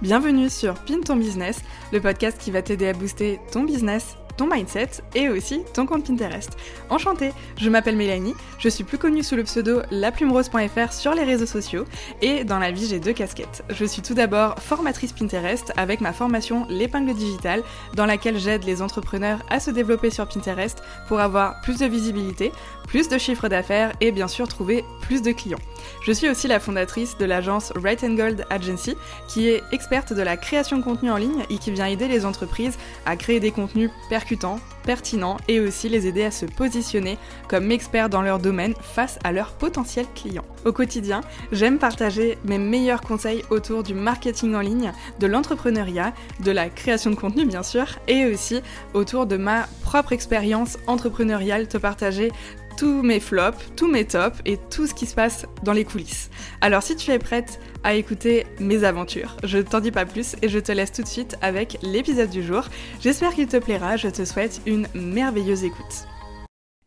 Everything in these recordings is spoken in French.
Bienvenue sur Pin ton business, le podcast qui va t'aider à booster ton business ton mindset et aussi ton compte Pinterest. Enchantée, je m'appelle Mélanie, je suis plus connue sous le pseudo laplumerose.fr sur les réseaux sociaux et dans la vie j'ai deux casquettes. Je suis tout d'abord formatrice Pinterest avec ma formation l'épingle digitale dans laquelle j'aide les entrepreneurs à se développer sur Pinterest pour avoir plus de visibilité, plus de chiffres d'affaires et bien sûr trouver plus de clients. Je suis aussi la fondatrice de l'agence Right and Gold Agency qui est experte de la création de contenu en ligne et qui vient aider les entreprises à créer des contenus percutants pertinent et aussi les aider à se positionner comme experts dans leur domaine face à leurs potentiels clients. Au quotidien, j'aime partager mes meilleurs conseils autour du marketing en ligne, de l'entrepreneuriat, de la création de contenu bien sûr, et aussi autour de ma propre expérience entrepreneuriale, te partager tous mes flops, tous mes tops et tout ce qui se passe dans les coulisses. Alors si tu es prête à écouter mes aventures, je t'en dis pas plus et je te laisse tout de suite avec l'épisode du jour. J'espère qu'il te plaira, je te souhaite une merveilleuse écoute.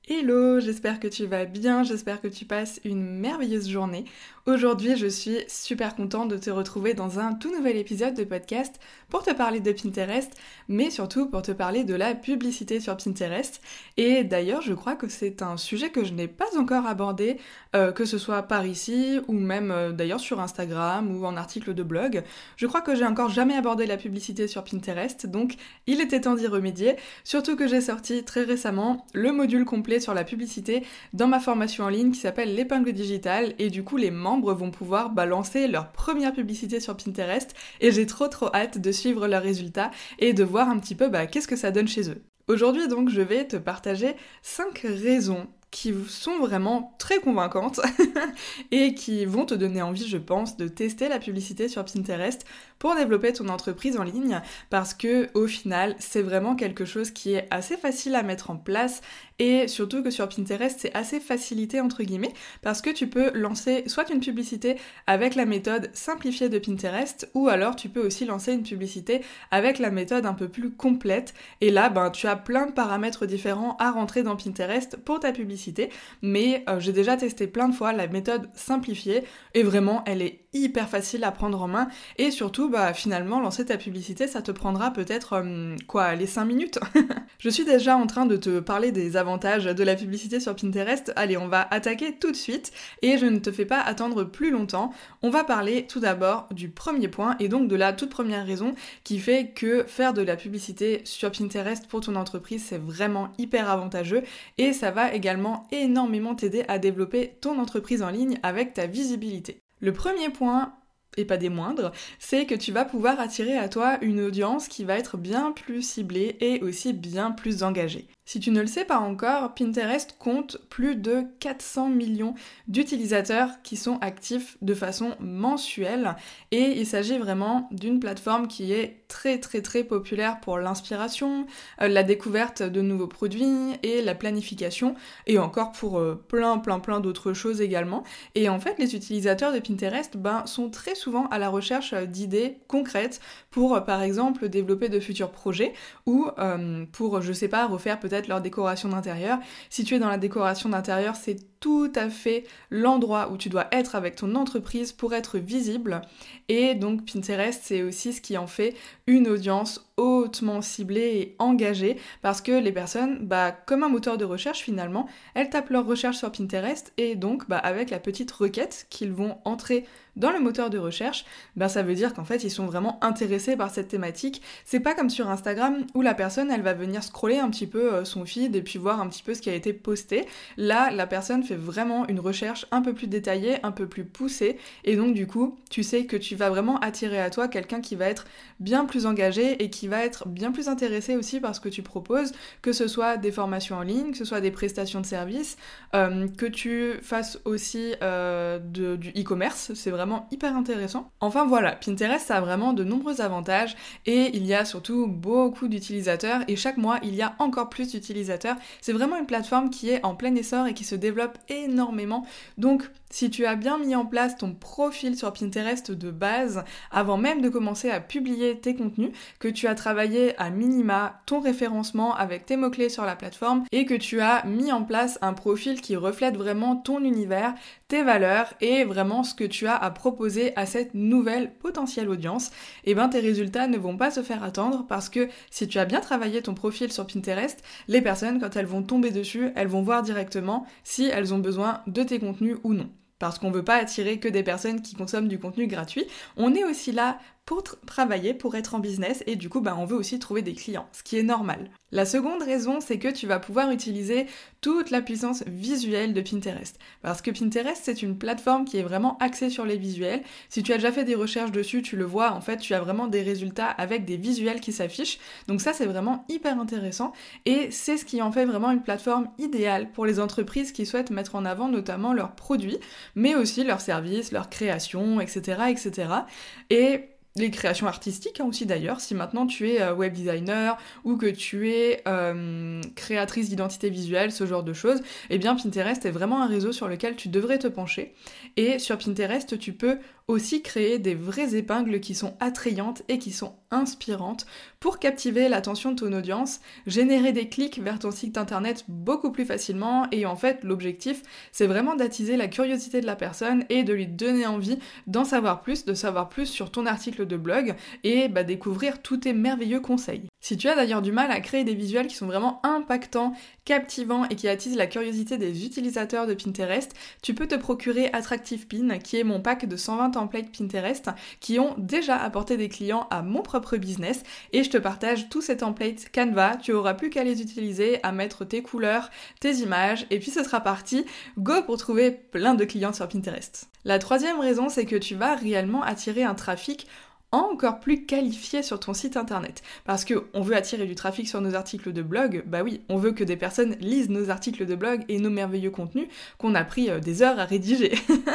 Hello, j'espère que tu vas bien, j'espère que tu passes une merveilleuse journée. Aujourd'hui, je suis super contente de te retrouver dans un tout nouvel épisode de podcast pour te parler de Pinterest, mais surtout pour te parler de la publicité sur Pinterest. Et d'ailleurs, je crois que c'est un sujet que je n'ai pas encore abordé, euh, que ce soit par ici ou même euh, d'ailleurs sur Instagram ou en article de blog. Je crois que j'ai encore jamais abordé la publicité sur Pinterest, donc il était temps d'y remédier, surtout que j'ai sorti très récemment le module complet sur la publicité dans ma formation en ligne qui s'appelle l'épingle digitale et du coup les membres vont pouvoir balancer leur première publicité sur Pinterest et j'ai trop trop hâte de suivre leurs résultats et de voir un petit peu bah, qu'est-ce que ça donne chez eux. Aujourd'hui donc je vais te partager 5 raisons qui sont vraiment très convaincantes et qui vont te donner envie, je pense, de tester la publicité sur Pinterest pour développer ton entreprise en ligne parce que au final, c'est vraiment quelque chose qui est assez facile à mettre en place et surtout que sur Pinterest, c'est assez facilité entre guillemets parce que tu peux lancer soit une publicité avec la méthode simplifiée de Pinterest ou alors tu peux aussi lancer une publicité avec la méthode un peu plus complète. Et là ben tu as plein de paramètres différents à rentrer dans Pinterest pour ta publicité mais euh, j'ai déjà testé plein de fois la méthode simplifiée et vraiment elle est hyper facile à prendre en main et surtout bah finalement lancer ta publicité ça te prendra peut-être euh, quoi les 5 minutes. je suis déjà en train de te parler des avantages de la publicité sur Pinterest. Allez, on va attaquer tout de suite et je ne te fais pas attendre plus longtemps. On va parler tout d'abord du premier point et donc de la toute première raison qui fait que faire de la publicité sur Pinterest pour ton entreprise c'est vraiment hyper avantageux et ça va également énormément t'aider à développer ton entreprise en ligne avec ta visibilité. Le premier point, et pas des moindres, c'est que tu vas pouvoir attirer à toi une audience qui va être bien plus ciblée et aussi bien plus engagée. Si tu ne le sais pas encore, Pinterest compte plus de 400 millions d'utilisateurs qui sont actifs de façon mensuelle et il s'agit vraiment d'une plateforme qui est très très très populaire pour l'inspiration, euh, la découverte de nouveaux produits et la planification et encore pour euh, plein plein plein d'autres choses également. Et en fait, les utilisateurs de Pinterest ben, sont très souvent à la recherche d'idées concrètes pour par exemple développer de futurs projets ou euh, pour je sais pas refaire peut-être leur décoration d'intérieur. Si tu es dans la décoration d'intérieur, c'est tout à fait l'endroit où tu dois être avec ton entreprise pour être visible. Et donc Pinterest, c'est aussi ce qui en fait une audience hautement ciblée et engagée parce que les personnes, bah, comme un moteur de recherche finalement, elles tapent leur recherche sur Pinterest et donc bah, avec la petite requête qu'ils vont entrer dans le moteur de recherche, bah, ça veut dire qu'en fait ils sont vraiment intéressés par cette thématique. C'est pas comme sur Instagram où la personne elle va venir scroller un petit peu euh, son feed et puis voir un petit peu ce qui a été posté. Là, la personne fait vraiment une recherche un peu plus détaillée, un peu plus poussée et donc du coup, tu sais que tu vas vraiment attirer à toi quelqu'un qui va être bien plus engagé et qui va être bien plus intéressé aussi par ce que tu proposes, que ce soit des formations en ligne, que ce soit des prestations de services, euh, que tu fasses aussi euh, du e-commerce, c'est vraiment hyper intéressant. Enfin voilà, Pinterest a vraiment de nombreux avantages et il y a surtout beaucoup d'utilisateurs et chaque mois il y a encore plus d'utilisateurs. C'est vraiment une plateforme qui est en plein essor et qui se développe énormément. Donc si tu as bien mis en place ton profil sur Pinterest de base avant même de commencer à publier tes contenus, que tu as travaillé à minima ton référencement avec tes mots-clés sur la plateforme et que tu as mis en place un profil qui reflète vraiment ton univers, tes valeurs et vraiment ce que tu as à proposer à cette nouvelle potentielle audience, et eh ben tes résultats ne vont pas se faire attendre parce que si tu as bien travaillé ton profil sur Pinterest, les personnes quand elles vont tomber dessus, elles vont voir directement si elles ont besoin de tes contenus ou non parce qu'on veut pas attirer que des personnes qui consomment du contenu gratuit. On est aussi là pour travailler, pour être en business et du coup bah, on veut aussi trouver des clients, ce qui est normal. La seconde raison c'est que tu vas pouvoir utiliser toute la puissance visuelle de Pinterest. Parce que Pinterest c'est une plateforme qui est vraiment axée sur les visuels. Si tu as déjà fait des recherches dessus, tu le vois, en fait tu as vraiment des résultats avec des visuels qui s'affichent. Donc ça c'est vraiment hyper intéressant et c'est ce qui en fait vraiment une plateforme idéale pour les entreprises qui souhaitent mettre en avant notamment leurs produits, mais aussi leurs services, leurs créations, etc. etc. Et les créations artistiques hein, aussi d'ailleurs, si maintenant tu es euh, web designer ou que tu es euh, créatrice d'identité visuelle, ce genre de choses, eh bien Pinterest est vraiment un réseau sur lequel tu devrais te pencher. Et sur Pinterest, tu peux aussi créer des vraies épingles qui sont attrayantes et qui sont inspirantes pour captiver l'attention de ton audience, générer des clics vers ton site internet beaucoup plus facilement et en fait l'objectif c'est vraiment d'attiser la curiosité de la personne et de lui donner envie d'en savoir plus, de savoir plus sur ton article de blog et bah, découvrir tous tes merveilleux conseils. Si tu as d'ailleurs du mal à créer des visuels qui sont vraiment impactants, captivants et qui attisent la curiosité des utilisateurs de Pinterest, tu peux te procurer Attractive Pin, qui est mon pack de 120 templates Pinterest qui ont déjà apporté des clients à mon propre business et je te partage tous ces templates Canva, tu auras plus qu'à les utiliser, à mettre tes couleurs, tes images et puis ce sera parti, go pour trouver plein de clients sur Pinterest. La troisième raison, c'est que tu vas réellement attirer un trafic encore plus qualifié sur ton site internet. Parce que on veut attirer du trafic sur nos articles de blog, bah oui, on veut que des personnes lisent nos articles de blog et nos merveilleux contenus qu'on a pris euh, des heures à rédiger.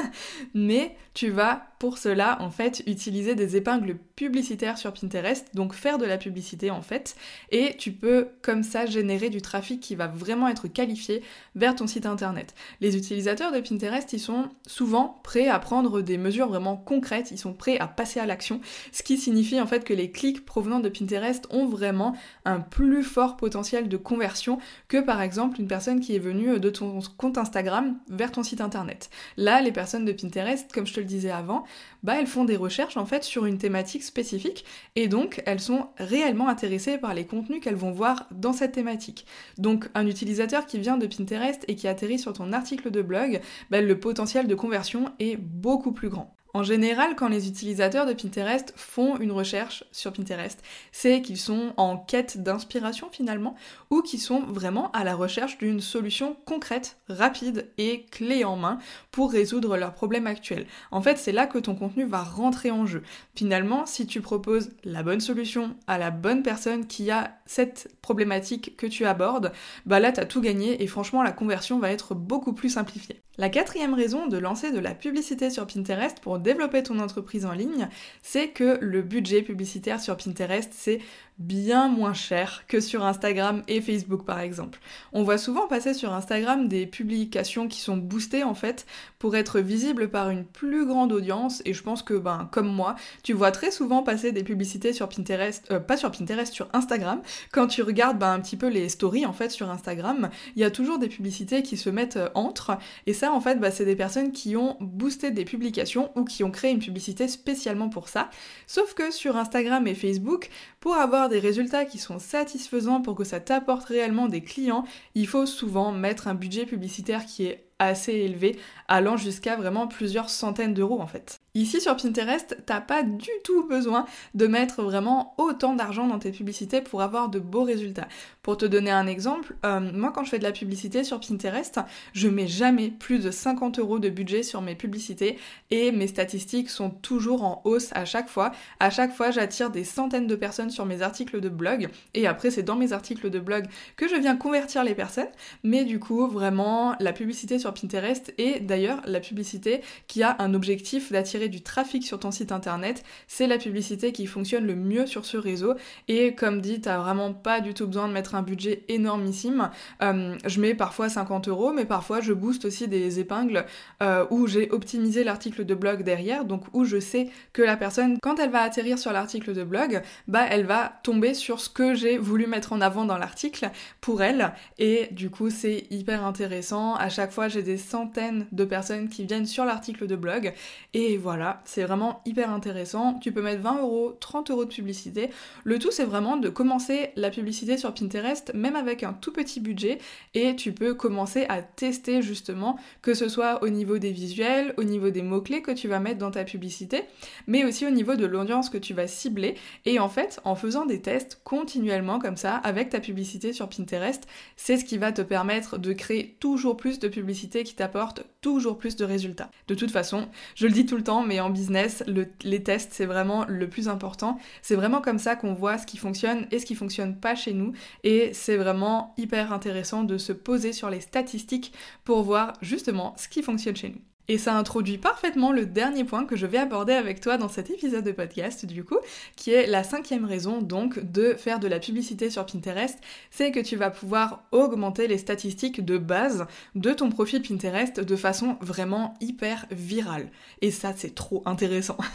Mais tu vas pour cela en fait utiliser des épingles publicitaires sur Pinterest, donc faire de la publicité en fait, et tu peux comme ça générer du trafic qui va vraiment être qualifié vers ton site internet. Les utilisateurs de Pinterest, ils sont souvent prêts à prendre des mesures vraiment concrètes, ils sont prêts à passer à l'action ce qui signifie en fait que les clics provenant de Pinterest ont vraiment un plus fort potentiel de conversion que par exemple une personne qui est venue de ton compte Instagram vers ton site internet. Là, les personnes de Pinterest, comme je te le disais avant, bah elles font des recherches en fait sur une thématique spécifique et donc elles sont réellement intéressées par les contenus qu'elles vont voir dans cette thématique. Donc un utilisateur qui vient de Pinterest et qui atterrit sur ton article de blog, bah, le potentiel de conversion est beaucoup plus grand. En général, quand les utilisateurs de Pinterest font une recherche sur Pinterest, c'est qu'ils sont en quête d'inspiration finalement, ou qu'ils sont vraiment à la recherche d'une solution concrète, rapide et clé en main pour résoudre leurs problèmes actuels. En fait, c'est là que ton contenu va rentrer en jeu. Finalement, si tu proposes la bonne solution à la bonne personne qui a cette problématique que tu abordes, bah là, t'as tout gagné et franchement, la conversion va être beaucoup plus simplifiée. La quatrième raison de lancer de la publicité sur Pinterest pour développer ton entreprise en ligne, c'est que le budget publicitaire sur Pinterest, c'est bien moins cher que sur Instagram et Facebook par exemple. On voit souvent passer sur Instagram des publications qui sont boostées en fait pour être visibles par une plus grande audience et je pense que ben comme moi, tu vois très souvent passer des publicités sur Pinterest, euh, pas sur Pinterest, sur Instagram. Quand tu regardes ben, un petit peu les stories en fait sur Instagram, il y a toujours des publicités qui se mettent euh, entre et ça en fait ben, c'est des personnes qui ont boosté des publications ou qui ont créé une publicité spécialement pour ça. Sauf que sur Instagram et Facebook, pour avoir des résultats qui sont satisfaisants, pour que ça t'apporte réellement des clients, il faut souvent mettre un budget publicitaire qui est assez élevé, allant jusqu'à vraiment plusieurs centaines d'euros en fait. Ici sur Pinterest, t'as pas du tout besoin de mettre vraiment autant d'argent dans tes publicités pour avoir de beaux résultats. Pour te donner un exemple, euh, moi quand je fais de la publicité sur Pinterest, je mets jamais plus de 50 euros de budget sur mes publicités et mes statistiques sont toujours en hausse à chaque fois. À chaque fois, j'attire des centaines de personnes sur mes articles de blog et après c'est dans mes articles de blog que je viens convertir les personnes. Mais du coup, vraiment, la publicité sur Pinterest est d'ailleurs la publicité qui a un objectif d'attirer du trafic sur ton site internet, c'est la publicité qui fonctionne le mieux sur ce réseau. Et comme dit, t'as vraiment pas du tout besoin de mettre un budget énormissime. Euh, je mets parfois 50 euros, mais parfois je booste aussi des épingles euh, où j'ai optimisé l'article de blog derrière, donc où je sais que la personne, quand elle va atterrir sur l'article de blog, bah elle va tomber sur ce que j'ai voulu mettre en avant dans l'article pour elle. Et du coup, c'est hyper intéressant. À chaque fois, j'ai des centaines de personnes qui viennent sur l'article de blog. Et voilà, c'est vraiment hyper intéressant. Tu peux mettre 20 euros, 30 euros de publicité. Le tout, c'est vraiment de commencer la publicité sur Pinterest, même avec un tout petit budget. Et tu peux commencer à tester justement, que ce soit au niveau des visuels, au niveau des mots-clés que tu vas mettre dans ta publicité, mais aussi au niveau de l'audience que tu vas cibler. Et en fait, en faisant des tests continuellement comme ça, avec ta publicité sur Pinterest, c'est ce qui va te permettre de créer toujours plus de publicité qui t'apporte toujours plus de résultats. De toute façon, je le dis tout le temps, mais en business, les tests, c'est vraiment le plus important. C'est vraiment comme ça qu'on voit ce qui fonctionne et ce qui fonctionne pas chez nous. Et c'est vraiment hyper intéressant de se poser sur les statistiques pour voir justement ce qui fonctionne chez nous. Et ça introduit parfaitement le dernier point que je vais aborder avec toi dans cet épisode de podcast du coup, qui est la cinquième raison donc de faire de la publicité sur Pinterest, c'est que tu vas pouvoir augmenter les statistiques de base de ton profil Pinterest de façon vraiment hyper virale. Et ça c'est trop intéressant.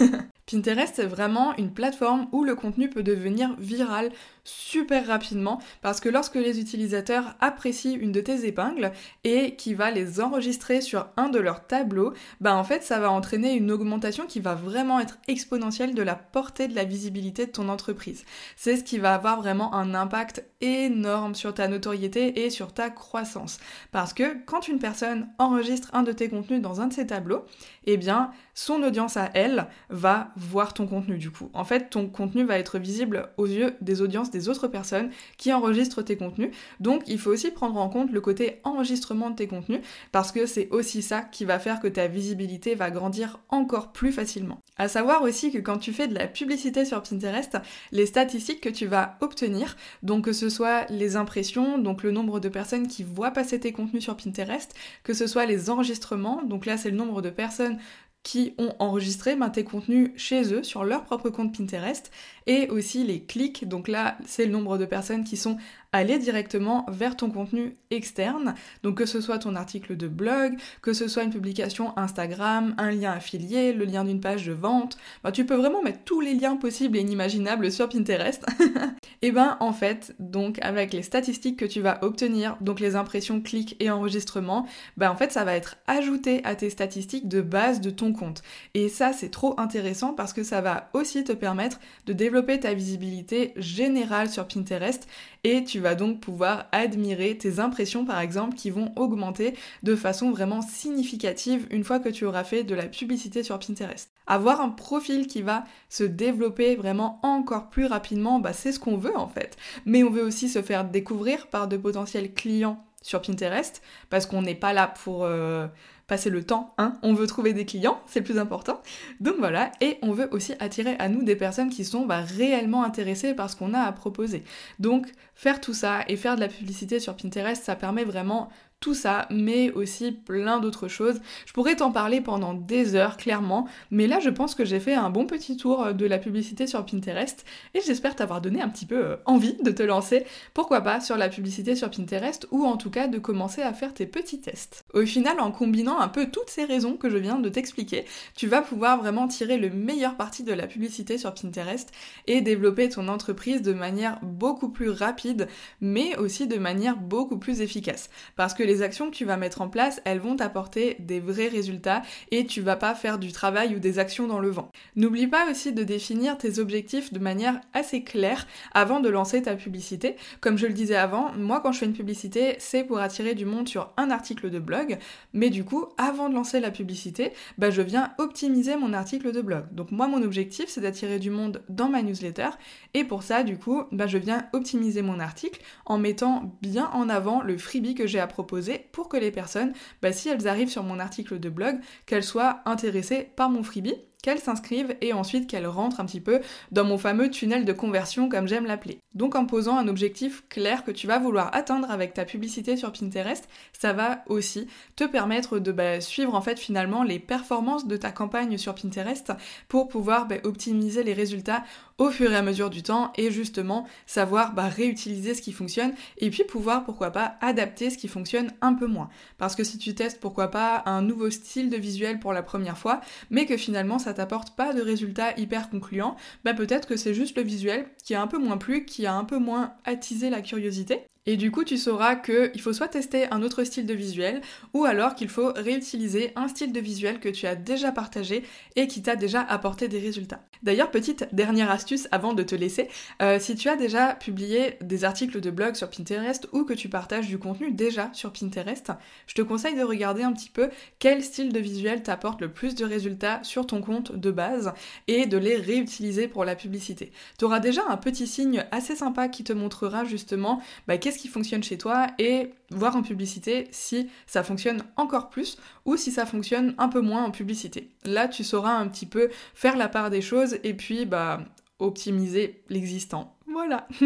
Pinterest, c'est vraiment une plateforme où le contenu peut devenir viral super rapidement parce que lorsque les utilisateurs apprécient une de tes épingles et qui va les enregistrer sur un de leurs tableaux, bah en fait ça va entraîner une augmentation qui va vraiment être exponentielle de la portée de la visibilité de ton entreprise. C'est ce qui va avoir vraiment un impact énorme sur ta notoriété et sur ta croissance. Parce que quand une personne enregistre un de tes contenus dans un de ses tableaux, eh bien son audience à elle va voir ton contenu du coup. En fait, ton contenu va être visible aux yeux des audiences des autres personnes qui enregistrent tes contenus. Donc, il faut aussi prendre en compte le côté enregistrement de tes contenus parce que c'est aussi ça qui va faire que ta visibilité va grandir encore plus facilement. À savoir aussi que quand tu fais de la publicité sur Pinterest, les statistiques que tu vas obtenir, donc que ce soit les impressions, donc le nombre de personnes qui voient passer tes contenus sur Pinterest, que ce soit les enregistrements, donc là c'est le nombre de personnes qui ont enregistré ben, tes contenus chez eux sur leur propre compte Pinterest et aussi les clics. Donc là, c'est le nombre de personnes qui sont aller directement vers ton contenu externe. Donc que ce soit ton article de blog, que ce soit une publication Instagram, un lien affilié, le lien d'une page de vente, bah, tu peux vraiment mettre tous les liens possibles et inimaginables sur Pinterest. et ben en fait, donc avec les statistiques que tu vas obtenir, donc les impressions, clics et enregistrements, ben en fait ça va être ajouté à tes statistiques de base de ton compte. Et ça c'est trop intéressant parce que ça va aussi te permettre de développer ta visibilité générale sur Pinterest et tu vas donc pouvoir admirer tes impressions par exemple qui vont augmenter de façon vraiment significative une fois que tu auras fait de la publicité sur Pinterest. Avoir un profil qui va se développer vraiment encore plus rapidement, bah, c'est ce qu'on veut en fait. Mais on veut aussi se faire découvrir par de potentiels clients sur Pinterest parce qu'on n'est pas là pour euh, passer le temps, hein. On veut trouver des clients, c'est le plus important. Donc voilà, et on veut aussi attirer à nous des personnes qui sont bah, réellement intéressées par ce qu'on a à proposer. Donc faire tout ça et faire de la publicité sur Pinterest, ça permet vraiment tout ça, mais aussi plein d'autres choses. Je pourrais t'en parler pendant des heures, clairement, mais là je pense que j'ai fait un bon petit tour euh, de la publicité sur Pinterest et j'espère t'avoir donné un petit peu euh, envie de te lancer, pourquoi pas, sur la publicité sur Pinterest ou en tout cas de commencer à faire tes petits tests. Au final, en combinant un peu toutes ces raisons que je viens de t'expliquer, tu vas pouvoir vraiment tirer le meilleur parti de la publicité sur Pinterest et développer ton entreprise de manière beaucoup plus rapide, mais aussi de manière beaucoup plus efficace. Parce que actions que tu vas mettre en place, elles vont t'apporter des vrais résultats et tu vas pas faire du travail ou des actions dans le vent. N'oublie pas aussi de définir tes objectifs de manière assez claire avant de lancer ta publicité. Comme je le disais avant, moi quand je fais une publicité, c'est pour attirer du monde sur un article de blog, mais du coup, avant de lancer la publicité, bah, je viens optimiser mon article de blog. Donc moi, mon objectif, c'est d'attirer du monde dans ma newsletter, et pour ça, du coup, bah, je viens optimiser mon article en mettant bien en avant le freebie que j'ai à proposer pour que les personnes, bah, si elles arrivent sur mon article de blog, qu'elles soient intéressées par mon freebie qu'elles s'inscrivent et ensuite qu'elles rentrent un petit peu dans mon fameux tunnel de conversion comme j'aime l'appeler. Donc en posant un objectif clair que tu vas vouloir atteindre avec ta publicité sur Pinterest, ça va aussi te permettre de bah, suivre en fait finalement les performances de ta campagne sur Pinterest pour pouvoir bah, optimiser les résultats au fur et à mesure du temps et justement savoir bah, réutiliser ce qui fonctionne et puis pouvoir pourquoi pas adapter ce qui fonctionne un peu moins. Parce que si tu testes pourquoi pas un nouveau style de visuel pour la première fois, mais que finalement ça t'apporte pas de résultats hyper concluants, bah peut-être que c'est juste le visuel qui a un peu moins plu, qui a un peu moins attisé la curiosité et du coup, tu sauras qu'il faut soit tester un autre style de visuel, ou alors qu'il faut réutiliser un style de visuel que tu as déjà partagé et qui t'a déjà apporté des résultats. D'ailleurs, petite dernière astuce avant de te laisser, euh, si tu as déjà publié des articles de blog sur Pinterest ou que tu partages du contenu déjà sur Pinterest, je te conseille de regarder un petit peu quel style de visuel t'apporte le plus de résultats sur ton compte de base et de les réutiliser pour la publicité. Tu auras déjà un petit signe assez sympa qui te montrera justement bah, ce qui fonctionne chez toi et voir en publicité si ça fonctionne encore plus ou si ça fonctionne un peu moins en publicité. Là, tu sauras un petit peu faire la part des choses et puis bah optimiser l'existant.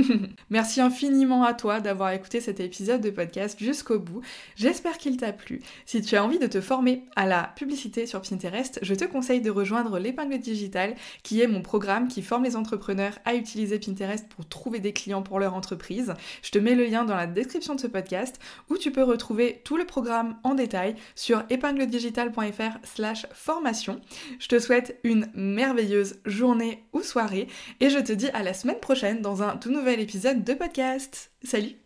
Merci infiniment à toi d'avoir écouté cet épisode de podcast jusqu'au bout. J'espère qu'il t'a plu. Si tu as envie de te former à la publicité sur Pinterest, je te conseille de rejoindre l'épingle digitale qui est mon programme qui forme les entrepreneurs à utiliser Pinterest pour trouver des clients pour leur entreprise. Je te mets le lien dans la description de ce podcast où tu peux retrouver tout le programme en détail sur épingledigital.fr slash formation. Je te souhaite une merveilleuse journée ou soirée et je te dis à la semaine prochaine dans un tout nouvel épisode de podcast. Salut